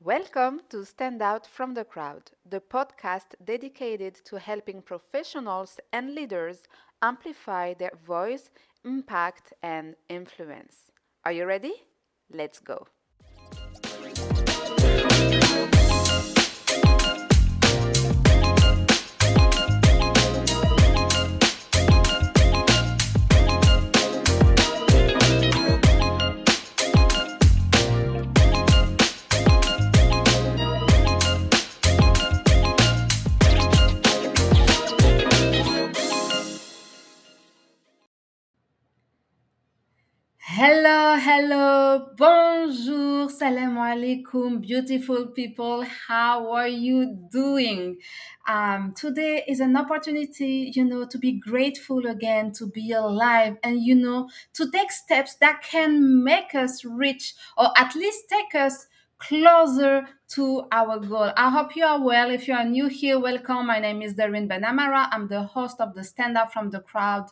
Welcome to Stand Out from the Crowd, the podcast dedicated to helping professionals and leaders amplify their voice, impact, and influence. Are you ready? Let's go. Hello, bonjour, salam alaikum, beautiful people. How are you doing? Um, today is an opportunity, you know, to be grateful again, to be alive, and you know, to take steps that can make us rich or at least take us closer to our goal. I hope you are well. If you are new here, welcome. My name is Darine Benamara. I'm the host of the Stand Out from the Crowd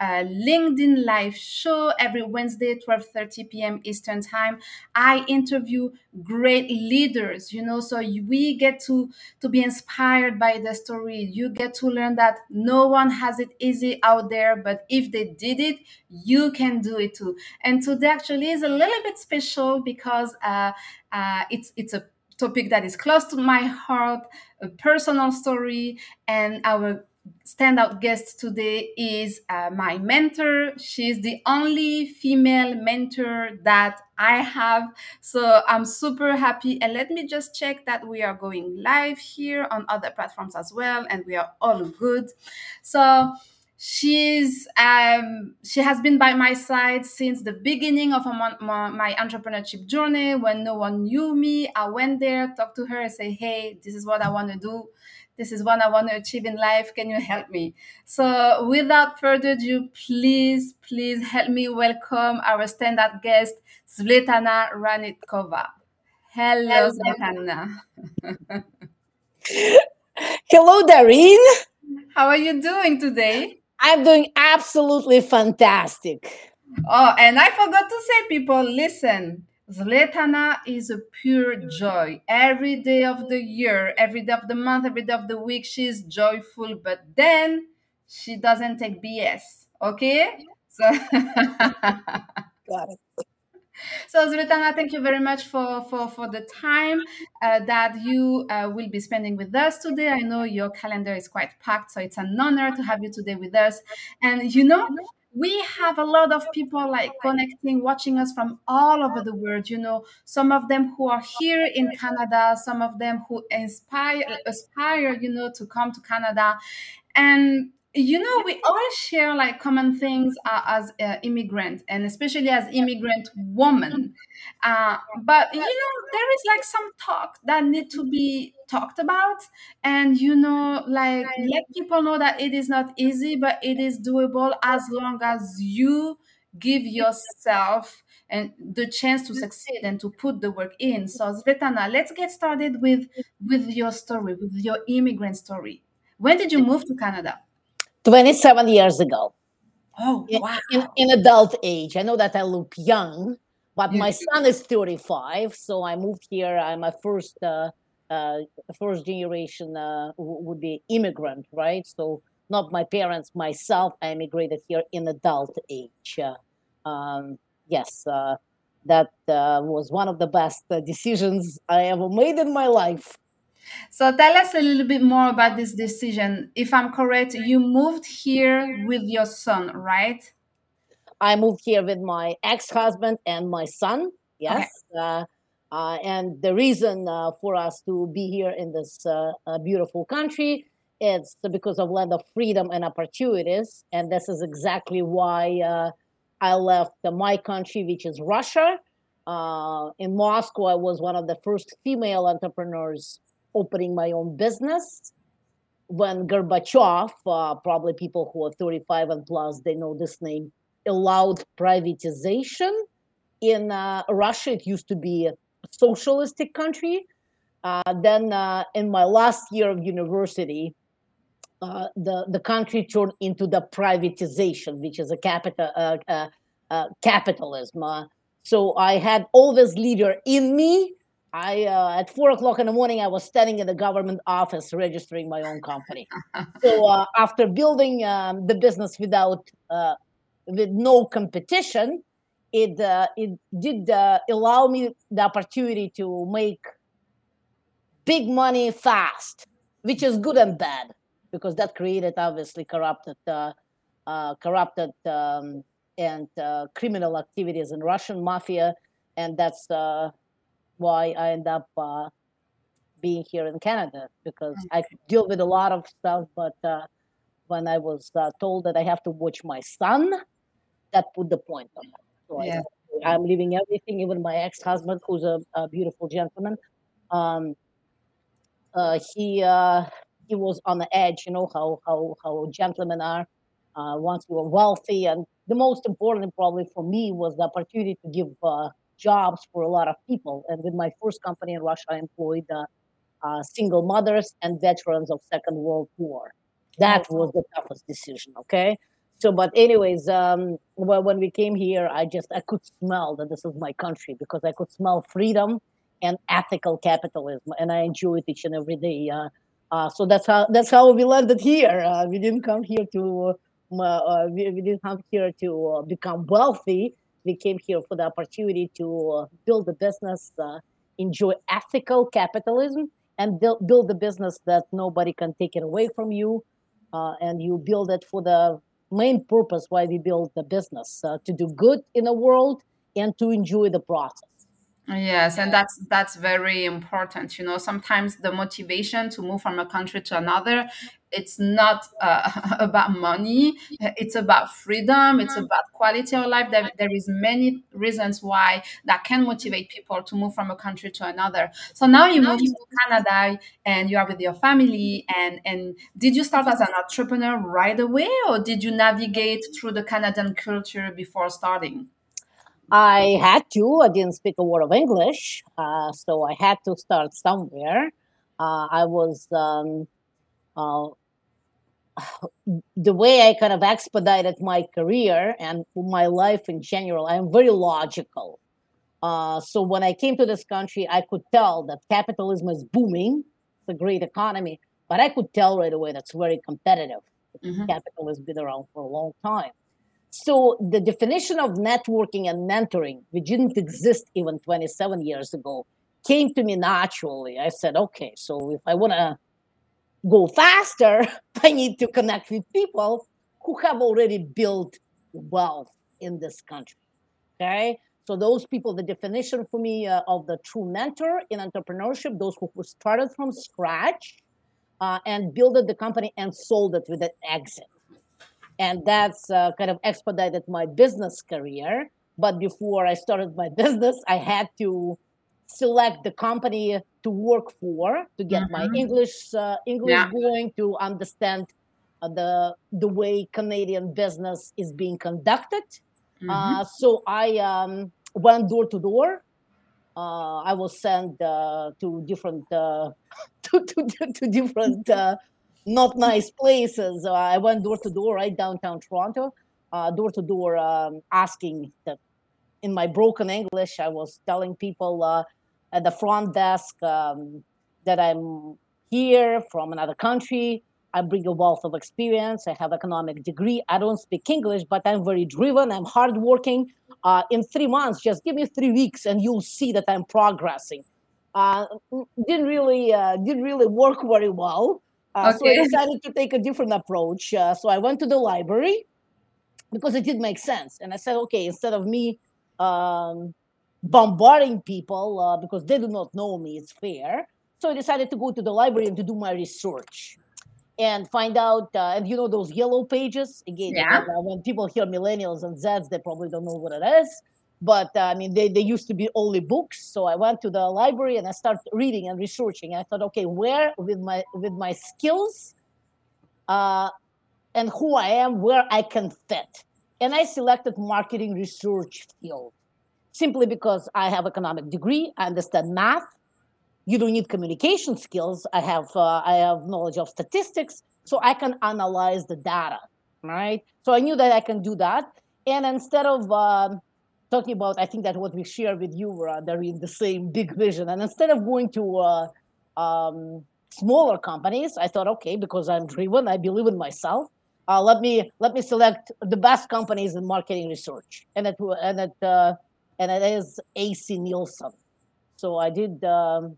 uh, LinkedIn live show every Wednesday, 12:30 p.m. Eastern Time. I interview great leaders, you know, so we get to to be inspired by the story. You get to learn that no one has it easy out there, but if they did it, you can do it too. And today actually is a little bit special because uh, uh, it's it's a topic that is close to my heart, a personal story, and our standout guest today is uh, my mentor. She's the only female mentor that I have. So I'm super happy. And let me just check that we are going live here on other platforms as well, and we are all good. So she's um, she has been by my side since the beginning of my, my, entrepreneurship journey when no one knew me i went there talked to her and say hey this is what i want to do this is what I want to achieve in life. Can you help me? So, without further ado, please, please help me welcome our standard guest, Svetlana Ratnikova. Hello, Svetlana. Hello, Darine. How are you doing today? I'm doing absolutely fantastic. Oh, and I forgot to say, people, listen. Svetlana is a pure joy. Every day of the year, every day of the month, every day of the week, she's joyful, but then she doesn't take BS. Okay? So Got it. So Svetlana, thank you very much for for, for the time uh, that you uh, will be spending with us today. I know your calendar is quite packed, so it's an honor to have you today with us. And you know, we have a lot of people like connecting watching us from all over the world you know some of them who are here in canada some of them who inspire aspire you know to come to canada and you know we all share like common things uh, as uh, immigrant and especially as immigrant woman. Uh, but you know there is like some talk that need to be talked about and you know like let people know that it is not easy but it is doable as long as you give yourself and the chance to succeed and to put the work in. So Svetlana, let's get started with with your story with your immigrant story. When did you move to canada 27 years ago. Oh, wow. In, in, adult age. I know that I look young, but my son is 35. So I moved here. I'm a first, uh, uh, first generation uh, would be immigrant, right? So not my parents, myself. I immigrated here in adult age. Uh, um, yes, uh, that uh, was one of the best decisions I ever made in my life. So tell us a little bit more about this decision. If I'm correct, you moved here with your son, right? I moved here with my ex-husband and my son. Yes. Okay. Uh, uh, and the reason uh, for us to be here in this uh, uh, beautiful country is because of land of freedom and opportunities. And this is exactly why uh, I left my country, which is Russia. in Moscow, I was one of the first female entrepreneurs opening my own business when Gorbachev, uh, probably people who are 35 and plus, they know this name, allowed privatization in uh, Russia. It used to be a socialistic country. Uh, then uh, in my last year of university, uh, the, the country turned into the privatization, which is a capital, uh, capitalism. so I had all this leader in me I uh, at four o'clock in the morning, I was standing in the government office registering my own company. so uh, after building um, the business without uh, with no competition, it uh, it did uh, allow me the opportunity to make big money fast, which is good and bad because that created obviously corrupted uh, corrupted um, and criminal activities in Russian mafia, and that's why I end up uh, being here in Canada because I deal with a lot of stuff. But uh, when I was uh, told that I have to watch my son, that put the point on. So yeah. I, am leaving everything, even my ex-husband, who's a, a beautiful gentleman. Um, uh, he uh, he was on the edge. You know how how how gentlemen are. Uh, once you are wealthy, and the most important probably for me was the opportunity to give jobs for a lot of people. And with my first company in Russia, I employed uh, uh, single mothers and veterans of Second World War. That was the toughest decision. Okay. So, but anyways, um, well, when we came here, I just I could smell that this is my country because I could smell freedom and ethical capitalism, and I enjoy it each and every day. Uh, uh, so that's how that's how we landed here. Uh, we didn't come here to uh, uh, we, we, didn't come here to become wealthy we came here for the opportunity to uh, build a business, uh, enjoy ethical capitalism, and build, build a business that nobody can take it away from you. Uh, and you build it for the main purpose why we build the business to do good in the world and to enjoy the process. Yes, and that's that's very important. You know, sometimes the motivation to move from a country to another, it's not uh, about money. It's about freedom. It's mm-hmm. about quality of life. There, there is many reasons why that can motivate people to move from a country to another. So now you moved to Canada and you are with your family. And and did you start as an entrepreneur right away, or did you navigate through the Canadian culture before starting? I had to. I didn't speak a word of English, uh, so I had to start somewhere. Uh, I was um, uh, the way I kind of expedited my career and my life in general. I'm very logical. Uh, so when I came to this country, I could tell that capitalism is booming. It's a great economy, but I could tell right away that's very competitive. Mm-hmm. Capital has been around for a long time. So the definition of networking and mentoring, which didn't exist even 27 years ago, came to me naturally. I said, okay, so if I want to go faster, I need to connect with people who have already built wealth in this country. Okay. So those people, the definition for me uh, of the true mentor in entrepreneurship, those who started from scratch uh, and built the company and sold it with an exit and that's uh, kind of expedited my business career but before i started my business i had to select the company to work for to get mm-hmm. my english uh, english yeah. going to understand uh, the the way canadian business is being conducted mm-hmm. Uh, so i um, went door to door uh, I was sent uh, to different to, to, to, different not nice places. Uh, I went door to door right downtown Toronto, uh, door to door, um, asking that in my broken English, I was telling people uh, at the front desk um, that I'm here from another country. I bring a wealth of experience. I have economic degree. I don't speak English, but I'm very driven. I'm hardworking. Uh, in three months, just give me three weeks, and you'll see that I'm progressing. Uh, didn't really uh, didn't really work very well. Uh, okay. So I decided to take a different approach. Uh, so I went to the library because it did make sense. And I said, okay, instead of me um, bombarding people uh, because they do not know me, it's fair. So I decided to go to the library and to do my research and find out. Uh, and you know those yellow pages again. Yeah. when people hear millennials and Zeds, they probably don't know what it is but uh, I mean, they, they used to be only books. So I went to the library and I started reading and researching. I thought, okay, where with my with my skills uh, and who I am, where I can fit. And I selected marketing research field simply because I have economic degree, I understand math. You don't need communication skills. I have uh, I have knowledge of statistics, so I can analyze the data. Right. So I knew that I can do that. And instead of um, talking about, I think that what we share with you, uh, they're in the same big vision. And instead of going to uh, um, smaller companies, I thought, okay, because I'm driven, I believe in myself. Uh, let me let me select the best companies in marketing research, and it and it uh, and it is AC Nielsen. So I did um,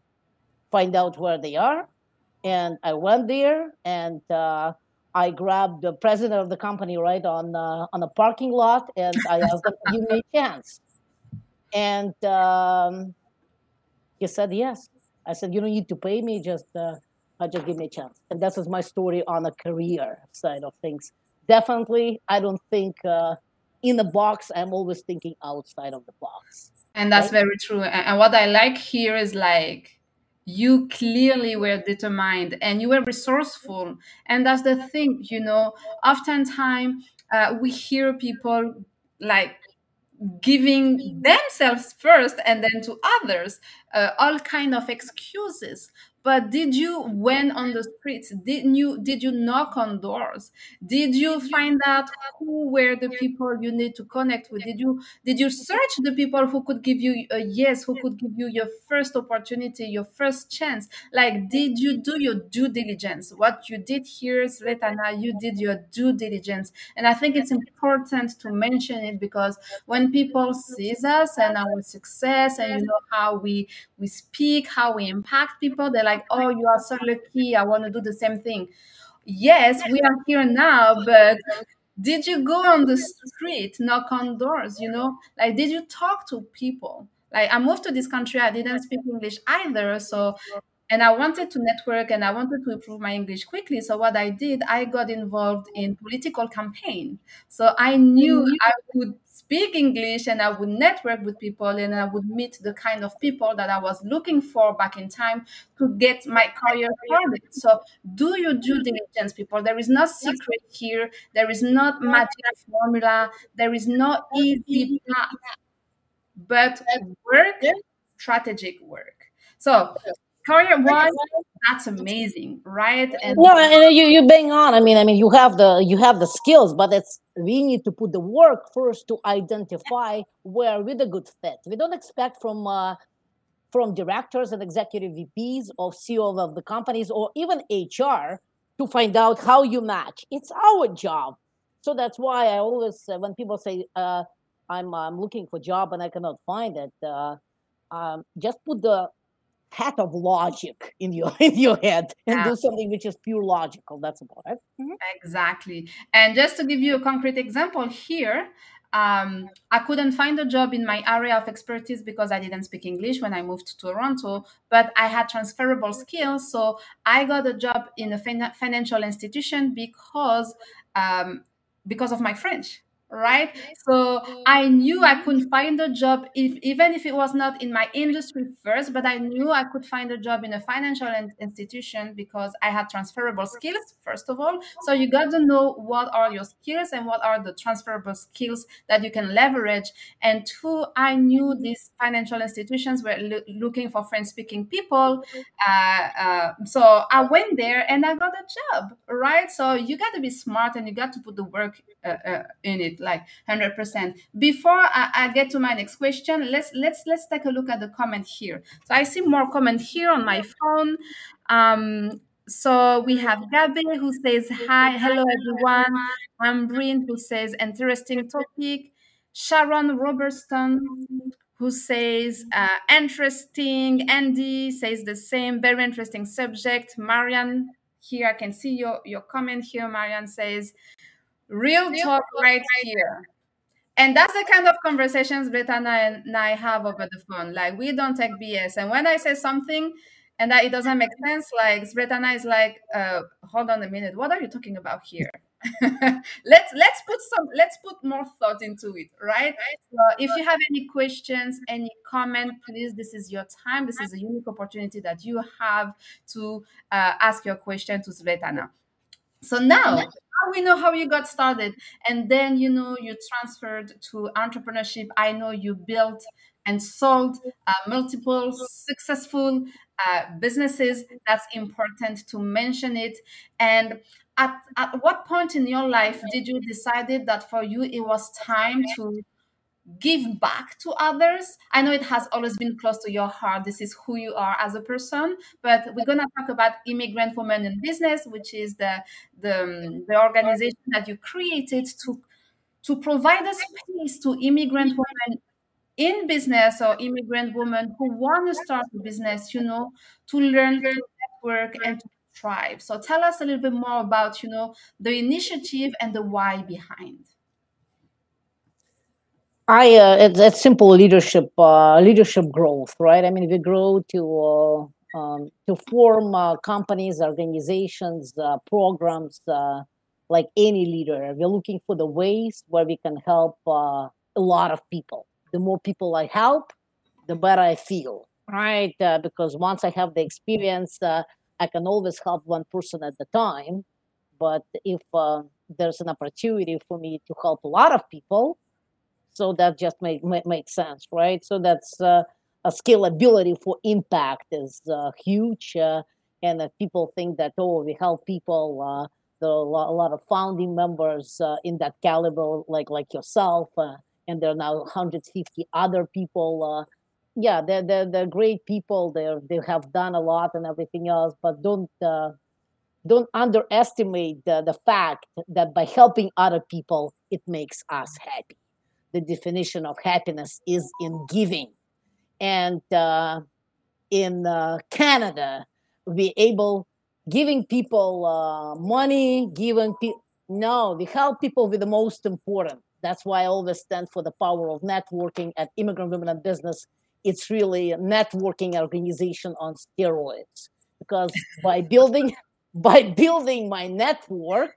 find out where they are, and I went there, and uh, I grabbed the president of the company right on uh, on a parking lot, and I asked him to give me a chance, and um, he said yes. I said you don't need to pay me, just uh, just give me a chance, and this is my story on the career side of things. Definitely, I don't think uh, in the box. I'm always thinking outside of the box. And that's right? very true. And what I like here is like you clearly were determined and you were resourceful. And that's the thing you know oftentimes uh, we hear people like giving themselves first and then to others uh, all kind of excuses but did you went on the streets? Did you did you knock on doors? Did you find out who were the people you need to connect with? Did you did you search the people who could give you a yes who could give you your first opportunity your first chance? Like did you do your due diligence? What you did here Svetlana you did your due diligence. And I think it's important to mention it because when people sees us and our success and you know how we we speak how we impact people they're like, oh, you are so lucky. I want to do the same thing. Yes, we are here now, but did you go on the street, knock on doors? You know, like, did you talk to people? Like, I moved to this country, I didn't speak English either. So, and I wanted to network and I wanted to improve my English quickly. So what I did, I got involved in political campaign. So I knew mm-hmm. I would speak English and I would network with people and I would meet the kind of people that I was looking for back in time to get my career started. So do your due diligence, people. There is no secret here. There is not magic formula. There is no easy path, but work, strategic work. So career wise that's amazing. Right and no and you you bang on. I mean i mean you have the you have the skills but it's we need to put the work first to identify where we're the good fit. We don't expect from uh, from directors and executive vps or ceo of the companies or even hr to find out how you match. It's our job. So that's why i always uh, when people say uh, i'm i'm looking for job and i cannot find it uh, um, just put the hat of logic in your in your head and yeah. do something which is pure logical that's about it mm-hmm. exactly and just to give you a concrete example here um, I couldn't find a job in my area of expertise because I didn't speak English when I moved to Toronto, but I had transferable skills. So I got a job in a fin- financial institution because um, because of my French right? So i knew i could find a job if even if it was not in my industry first but i knew i could find a job in a financial institution because i had transferable skills first of all. So you got to know what are your skills and what are the transferable skills that you can leverage. And two i knew these financial institutions were lo- looking for french speaking people uh, uh, so i went there and i got a job right? So you got to be smart and you got to put the work uh, uh in it like 100% before I, I, get to my next question let's let's let's take a look at the comment here. So i see more comment here on my phone. Um, so we have Gabi who says hi hello everyone. Ambreen who says interesting topic. Sharon robertson who says uh, interesting. Andy says the same very interesting subject. Marian here i can see your your comment here. Marian says Real, Real talk, talk right, right here. And that's the kind of conversations Svetlana and I have over the phone. Like we don't take BS. And when I say something and that it doesn't make sense, like Svetlana is like, uh, hold on a minute, what are you talking about here? let's let's put some let's put more thought into it, right? So if you have any questions, any comment, please, this is your time. This is a unique opportunity that you have to uh, ask your question to Svetlana. So now we know how you got started and then you know you transferred to entrepreneurship. I know you built and sold uh, multiple successful uh, businesses. That's important to mention it. And at, at what point in your life did you decided that for you it was time to give back to others. I know it has always been close to your heart. This is who you are as a person. But we're going to talk about immigrant women in business which is the the, um, the organization that you created to to provide a space to immigrant women in business or immigrant women who want to start a business you know to learn to network and to thrive. So tell us a little bit more about you know the initiative and the why behind I uh, it's, it's simple leadership uh, leadership growth, right? I mean, we grow to uh, um, to form uh, companies, organizations, uh, programs uh, like any leader. We're looking for the ways where we can help a lot of people. The more people I help, the better I feel, right? because once I have the experience, I can always help one person at a time. But if there's an opportunity for me to help a lot of people, so that just make, make makes sense right? So that's uh, a scalability for impact is uh, huge uh, and people think that oh we help people uh, there are a lot of founding members uh, in that caliber like like yourself uh, and there are now 150 other people yeah they're, they're, they're great people they they have done a lot and everything else but don't don't underestimate the, the fact that by helping other people it makes us happy the definition of happiness is in giving. And uh, in uh, Canada, we able giving people uh, money, giving people. No, we help people with the most important. That's why I always stand for the power of networking at Immigrant Women in Business. It's really a networking organization on steroids because by building by building my network,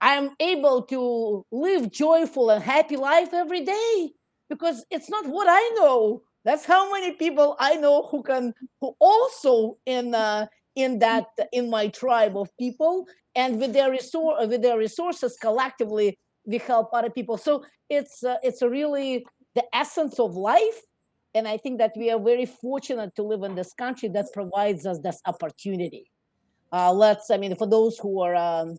I'm able to live joyful and happy life every day because it's not what I know. That's how many people I know who can who also in uh, in that in my tribe of people and with their resource with their resources collectively we help other people. So it's uh, it's really the essence of life and I think that we are very fortunate to live in this country that provides us this opportunity. Uh, let's, I mean, for those who are um,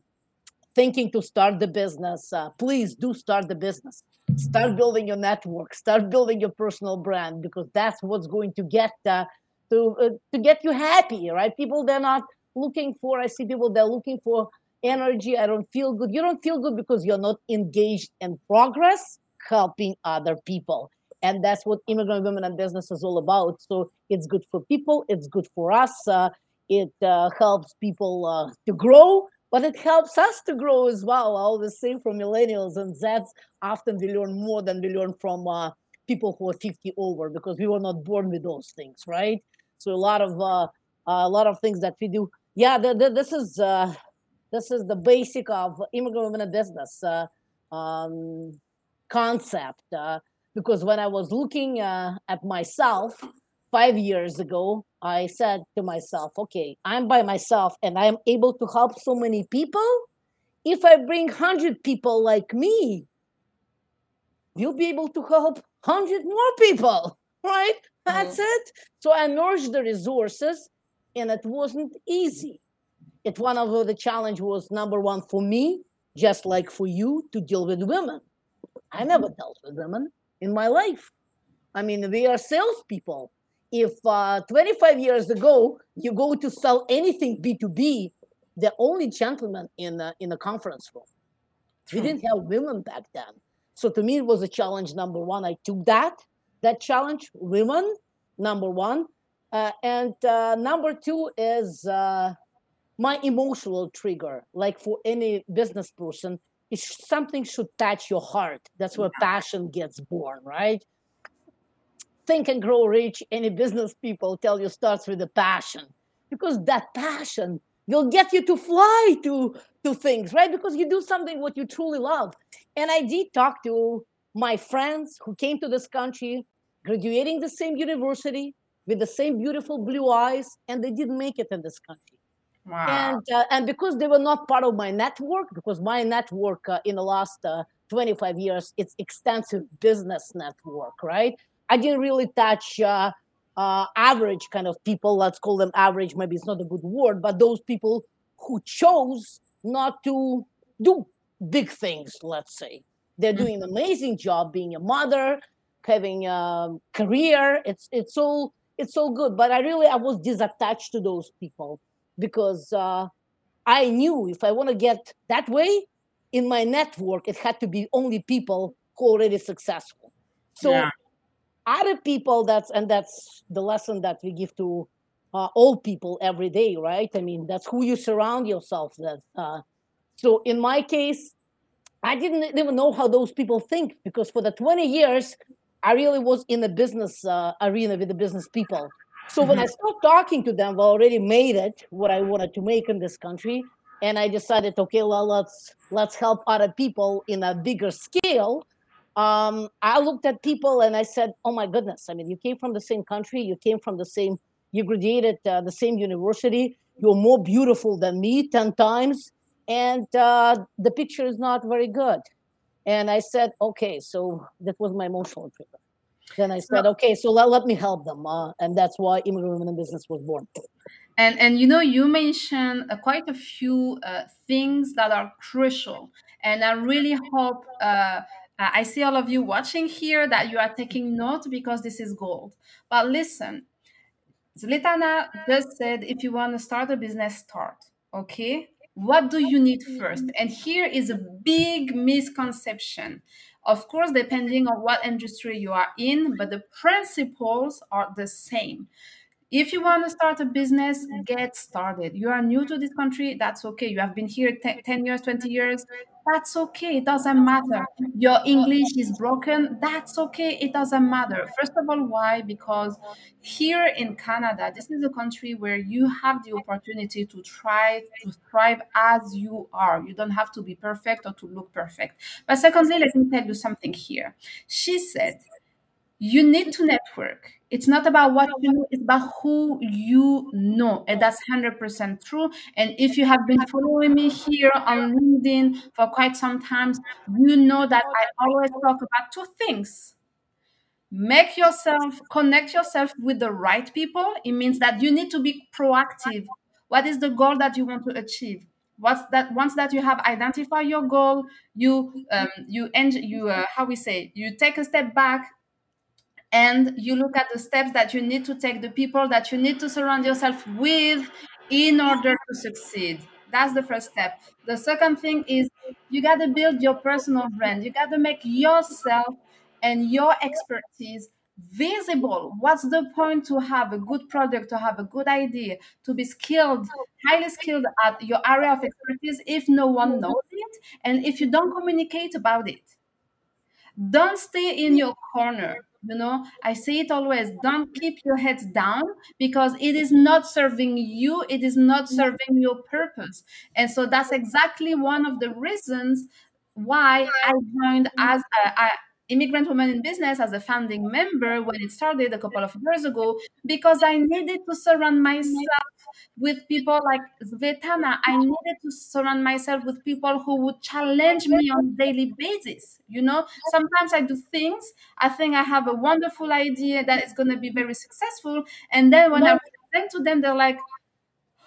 thinking to start the business, uh, please do start the business. Start building your network. Start building your personal brand because that's what's going to get uh, to uh, to get you happy, right? People they're not looking for. I see people they're looking for energy. I don't feel good. You don't feel good because you're not engaged in progress, helping other people. And that's what immigrant women in business is all about. So it's good for people. It's good for us. Uh, it uh, helps people uh, to grow but it helps us to grow as well. I always say from millennials and Zs, often we learn more than we learn from uh, people who are 50 over because we were not born with those things, right? So a lot of uh, a lot of things that we do. Yeah, the, the, this is uh, this is the basic of immigrant women in business uh, um, concept. Uh, because when I was looking uh, at myself five years ago, I said to myself, okay, I'm by myself and I'm able to help so many people. If I bring 100 people like me, you'll be able to help 100 more people, right? That's mm-hmm. it. So I merged the resources and it wasn't easy. It one of the challenge was number one for me, just like for you to deal with women. I never dealt with women in my life. I mean, we are salespeople if uh, 25 years ago you go to sell anything B2B, the only gentlemen in a, in a conference room. We didn't have women back then. So to me, it was a challenge number one. I took that, that challenge, women, number one. Uh, and uh, number two is uh, my emotional trigger. Like for any business person, something should touch your heart. That's where passion gets born, right? Think and grow rich any business people tell you starts with a passion. Because that passion will get you to fly to to things right? Because you do something what you truly love. And i did talk to my friends who came to this country graduating the same university with the same beautiful blue eyes and they didn't make it in this country. Wow. and uh, and because they were not part of my network because my network uh, in the last uh, 25 years it's extensive business network right I didn't really touch uh, uh, average kind of people. Let's call them average. Maybe it's not a good word, but those people who chose not to do big things, let's say. They're doing an amazing job being a mother, having a career. It's it's all it's all good. But I really I was disattached to those people because uh, I knew if I want to get that way in my network, it had to be only people who are already successful. So yeah. Other people that's and that's the lesson that we give to uh, all people every day, right? I mean, that's who you surround yourself with. Uh, so in my case, I didn't even know how those people think because for the 20 years, I really was in the business uh, arena with the business people. So mm-hmm. when I started talking to them, I already made it what I wanted to make in this country, and I decided, okay, well, let's let's help other people in a bigger scale. Um, I looked at people and I said, oh my goodness! I mean, you came from the same country, you came from the same, you graduated uh, the same university, you're more beautiful than me ten times and uh, the picture is not very good. And I said, okay, so that was my emotional trigger. Then I said, okay, so let, let me help them, uh, and that's why Immigrant Women in Business was born. And and you know, you mentioned uh, quite a few uh, things that are crucial, and I really hope. Uh, I see all of you watching here that you are taking note because this is gold. But listen, Svetlana just said if you want to start a business, start. Okay, what do you need first? And here is a big misconception. Of course depending on what industry you are in but the principles are the same. If you want to start a business get started. You are new to this country that's okay. You have been here 10 years 20 years that's okay. It doesn't matter. Your English is broken. That's okay. It doesn't matter. First of all, why? Because here in Canada, this is a country where you have the opportunity to try to thrive as you are. You don't have to be perfect or to look perfect. But secondly, let me tell you something here. She said, you need to network. It's not about what you know, it's about who you know. And that's 100% true. And if you have been following me here on LinkedIn for quite some time, you know that I always talk about two things. Make yourself, connect yourself with the right people. It means that you need to be proactive. What is the goal that you want to achieve? What's that? Once that you have identified your goal, you um, you end you uh, how we say you take a step back and you look at the steps that you need to take, the people that you need to surround yourself with in order to succeed. That's the first step. The second thing is you got to build your personal brand. You got to make yourself and your expertise visible. What's the point to have a good product, to have a good idea, to be skilled, highly skilled at your area of expertise if no one knows it and if you don't communicate about it? Don't stay in your corner you know? I say it always. Don't keep your head down because it is not serving you it is not mm. serving your purpose. And so that's exactly one of the reasons why i joined mm. as a, a immigrant woman in business as a founding member when it started a couple of years ago because i needed to surround myself with people like Svetlana. I needed to surround myself with people who would challenge me on a daily basis. You know, sometimes I do things, I think I have a wonderful idea that is going to be very successful. And then when I present to them, they're like,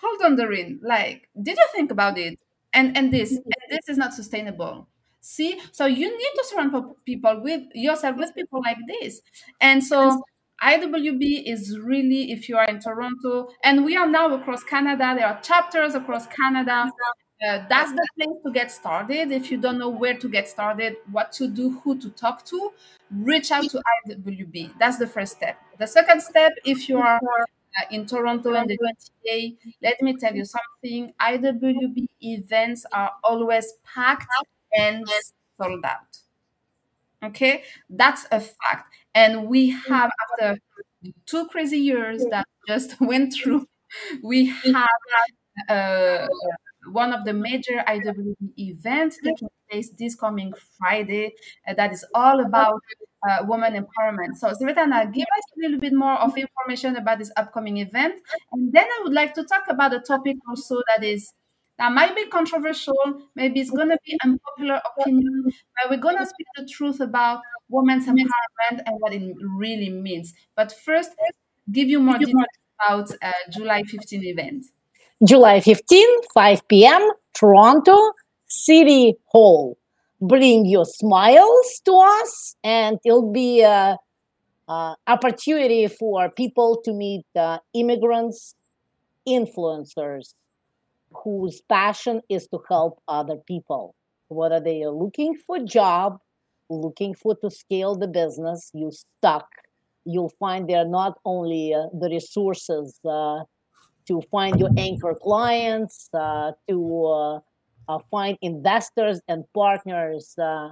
hold on, Darine, like, did you think about it? And, and this, and this is not sustainable. See, so you need to surround people with yourself with people like this. And so IWB is really, if you are in Toronto, and we are now across Canada, there are chapters across Canada. Uh, that's the place to get started. If you don't know where to get started, what to do, who to talk to, reach out to IWB. That's the first step. The second step, if you are uh, in Toronto and the GTA, let me tell you something. IWB events are always packed and sold out. Okay, that's a fact. And we have, after two crazy years that just went through, we have uh, one of the major IWB events taking place this coming Friday uh, that is all about uh, women empowerment. So, Svetlana, give us a little bit more of information about this upcoming event. And then I would like to talk about a topic also that is that might be controversial, maybe it's going to be unpopular opinion, but we're going to speak the truth about women's empowerment and what it really means. But first, give you more details about uh, July 15 event. July 15, 5 p.m., Toronto City Hall. bring your smiles to us, and it'll be a, a opportunity for people to meet uh, immigrants, influencers, whose passion is to help other people, whether they are looking for job, looking for to scale the business, you stuck. You'll find there are not only uh, the resources uh, to find your anchor clients, uh, to uh, uh, find investors and partners. Uh,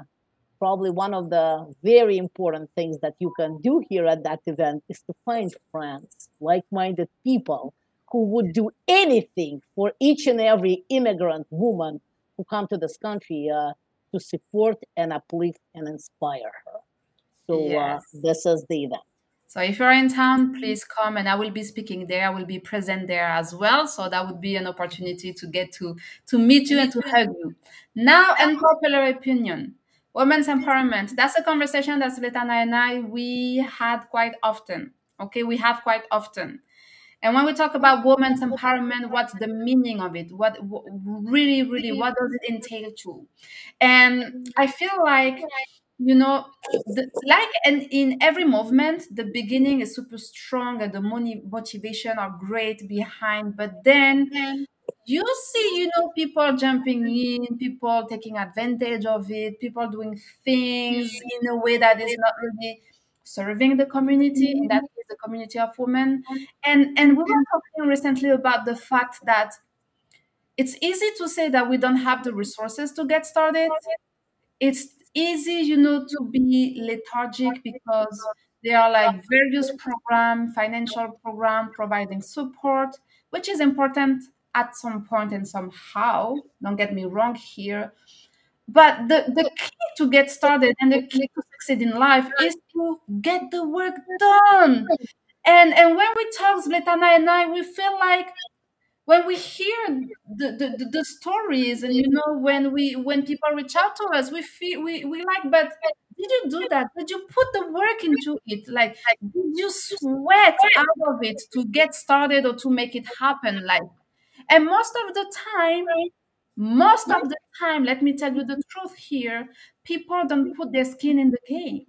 probably one of the very important things that you can do here at that event is to find friends, like minded people who would do anything for each and every immigrant woman who come to this country uh, to support and uplift and inspire her. So yes. uh, this is the event. So if you're in town, please come and I will be speaking there. I will be present there as well. So that would be an opportunity to get to to meet you and to hug you. Now, unpopular opinion. Women's empowerment. That's a conversation that Svetlana and I we had quite often. Okay, we have quite often. And when we talk about women's empowerment, what's the meaning of it? What really, really, what does it entail to? And I feel like, you know, the, like and in every movement, the beginning is super strong and the money motivation are great behind, but then mm-hmm. you see, you know, people jumping in, people taking advantage of it, people doing things mm-hmm. in a way that is not really serving the community in that mm-hmm. case the community of women. And and we were talking recently about the fact that it's easy to say that we don't have the resources to get started. It's easy you know to be lethargic because there are like various program financial program providing support which is important at some point and somehow don't get me wrong here but the, the key to get started and the key to succeed in life is to get the work done. And and when we talk, Svetlana and I, we feel like when we hear the, the, the, stories and you know when we when people reach out to us, we feel we, we like, but did you do that? Did you put the work into it? Like did you sweat out of it to get started or to make it happen? Like and most of the time most of the time, let me tell you the truth here, people don't mm-hmm. put their skin in the game.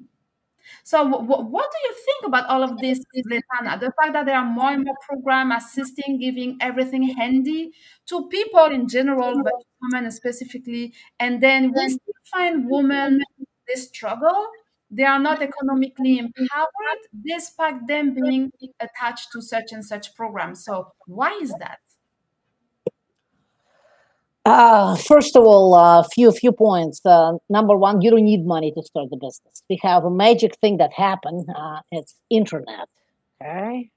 So, what do you think about all of this, Svetlana? The fact that there are more and more programs assisting, giving everything handy to people in general, mm-hmm. but women specifically, and then we still find women they struggle. They are not economically empowered, despite them being attached to such and such programs. So, why is that? Uh, first of all, a uh, few few points. Uh, number one, you don't need money to start the business. We have a magic thing that happened. Uh, it's internet. Okay,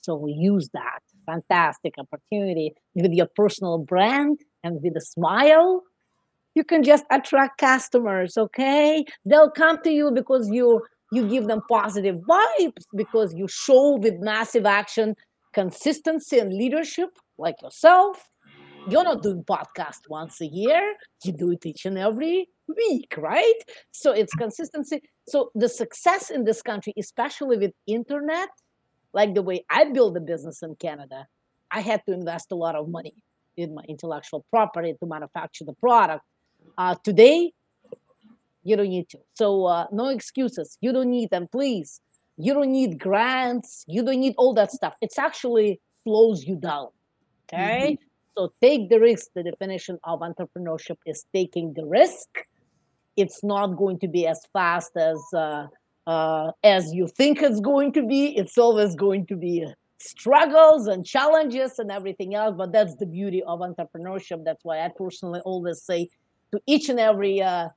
so we use that fantastic opportunity with your personal brand and with a smile. You can just attract customers. Okay, they'll come to you because you you give them positive vibes because you show with massive action, consistency, and leadership like yourself you're not doing podcast once a year. You do it each and every week right? So it's consistency. So the success in this country especially with internet like the way i build a business in canada i had to invest a lot of money in my intellectual property to manufacture the product. Uh, today you don't need to. So uh, no excuses. You don't need them please. You don't need grants. You don't need all that stuff. It's actually slows you down okay? Mm-hmm. So take the risk. The definition of entrepreneurship is taking the risk. It's not going to be as fast as uh, uh, as you think it's going to be. It's always going to be struggles and challenges and everything else. But that's the beauty of entrepreneurship. That's why I personally always say to each and every uh,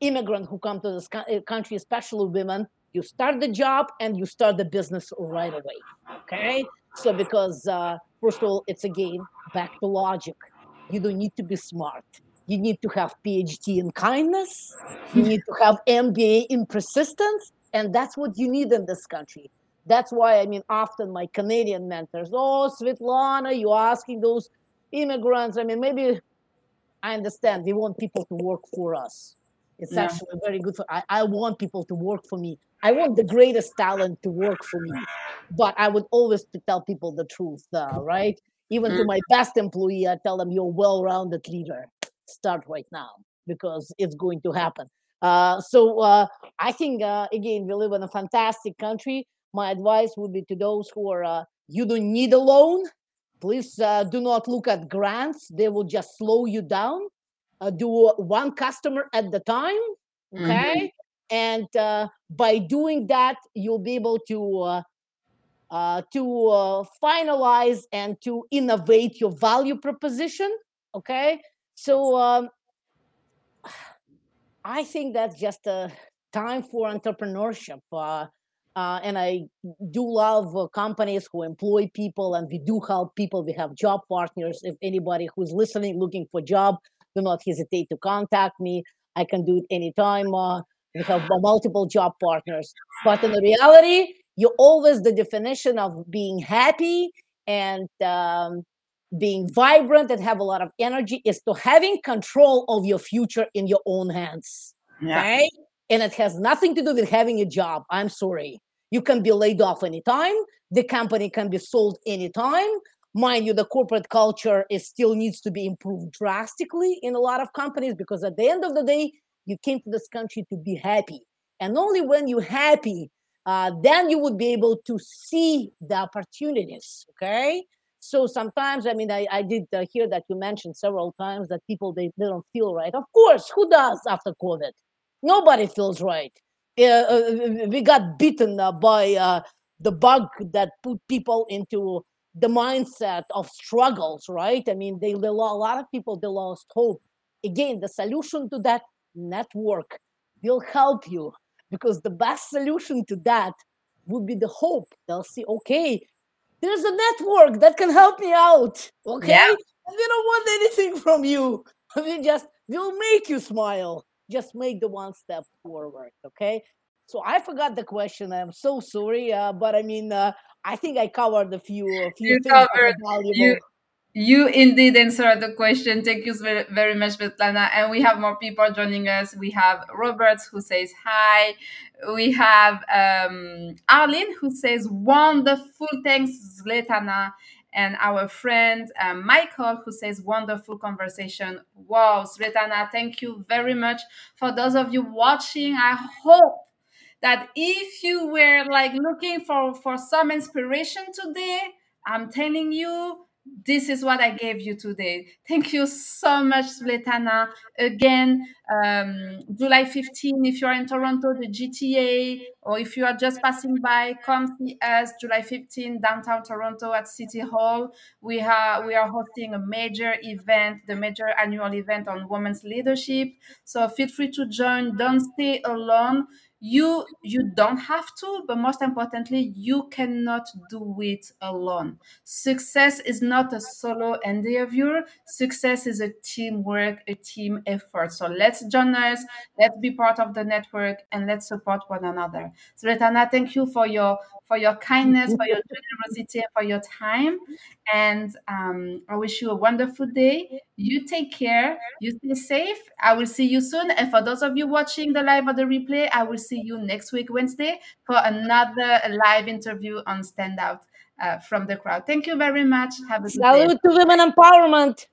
immigrant who come to this uh, country, especially women, you start the job and you start the business right away. Okay, so because uh, First of all, it's again back to logic. You don't need to be smart. You need to have PhD in kindness. You need to have MBA in persistence, and that's what you need in this country. That's why I mean, often my Canadian mentors, oh, Svetlana, you're asking those immigrants. I mean, maybe I understand they want people to work for us. It's yeah. actually very good for. I, I want people to work for me. I want the greatest talent to work for me, but I would always to tell people the truth, uh, right? Even mm. to my best employee, I tell them you're a well-rounded leader. Start right now. because it's going to happen. Uh, so uh, I think uh, again we live in a fantastic country. My advice would be to those who are uh, you don't need a loan. Please uh, do not look at grants; they will just slow you down. Uh, do one customer at the time, Mm-hmm. okay? And by doing that, you'll be able to uh, to uh, finalize and to innovate your value proposition. Okay, so um, I think that's just a time for entrepreneurship. Uh, uh and I do love uh, companies who employ people, and we do help people. We have job partners. If anybody who's listening looking for job, do not hesitate to contact me. I can do it anytime. Uh, we have multiple job partners. But in the reality, you're always the definition of being happy and um, being vibrant and have a lot of energy is to having control of your future in your own hands. Yeah. Okay. And it has nothing to do with having a job. I'm sorry. You can be laid off anytime. The company can be sold anytime. Mind you, the corporate culture is still needs to be improved drastically in a lot of companies because at the end of the day, you came to this country to be happy. And only when you're happy uh, then you would be able to see the opportunities. Okay. So sometimes, I mean, I, I did uh, hear that you mentioned several times that people they, they don't feel right. Of course, who does after COVID? Nobody feels right. Uh, we got beaten uh, by uh, the bug that put people into the mindset of struggles, right? I mean, they, they a lot of people they lost hope. Again, the solution to that network will help you because the best solution to that would be the hope. They'll see, okay, there's a network that can help me out. Okay. Yeah. And we don't want anything from you. We just will make you smile. Just make the one step forward. Okay. So I forgot the question. I'm so sorry. Uh, but I mean, uh, I think I covered a few, a few You things covered- valuable. you- You indeed answered the question. Thank you very, much, Svetlana. And we have more people joining us. We have Robert who says hi. We have um, Arlene who says wonderful. Thanks, Svetlana. And our friend um, Michael who says wonderful conversation. Wow, Svetlana, thank you very much. For those of you watching, I hope that if you were like looking for for some inspiration today, I'm telling you this is what I gave you today. Thank you so much, Svetlana. Again, um, July 15, if you're in Toronto, the GTA, or if you are just passing by, come see us. July 15, downtown Toronto at City Hall. We are we are hosting a major event, the major annual event on women's leadership. So feel free to join. Don't stay alone you you don't have to but most importantly you cannot do it alone. Success is not a solo endeavor. Success is a teamwork a team effort. So let's join us let's be part of the network and let's support one another. Svetlana, thank you for your for your kindness for your generosity for your time. And um, i wish you a wonderful day you take care. You stay safe. I will see you soon. And for those of you watching the live or the replay i will see you next week wednesday for another live interview on standout uh, from the crowd. Thank you very much. Have a good day. Salute to women empowerment.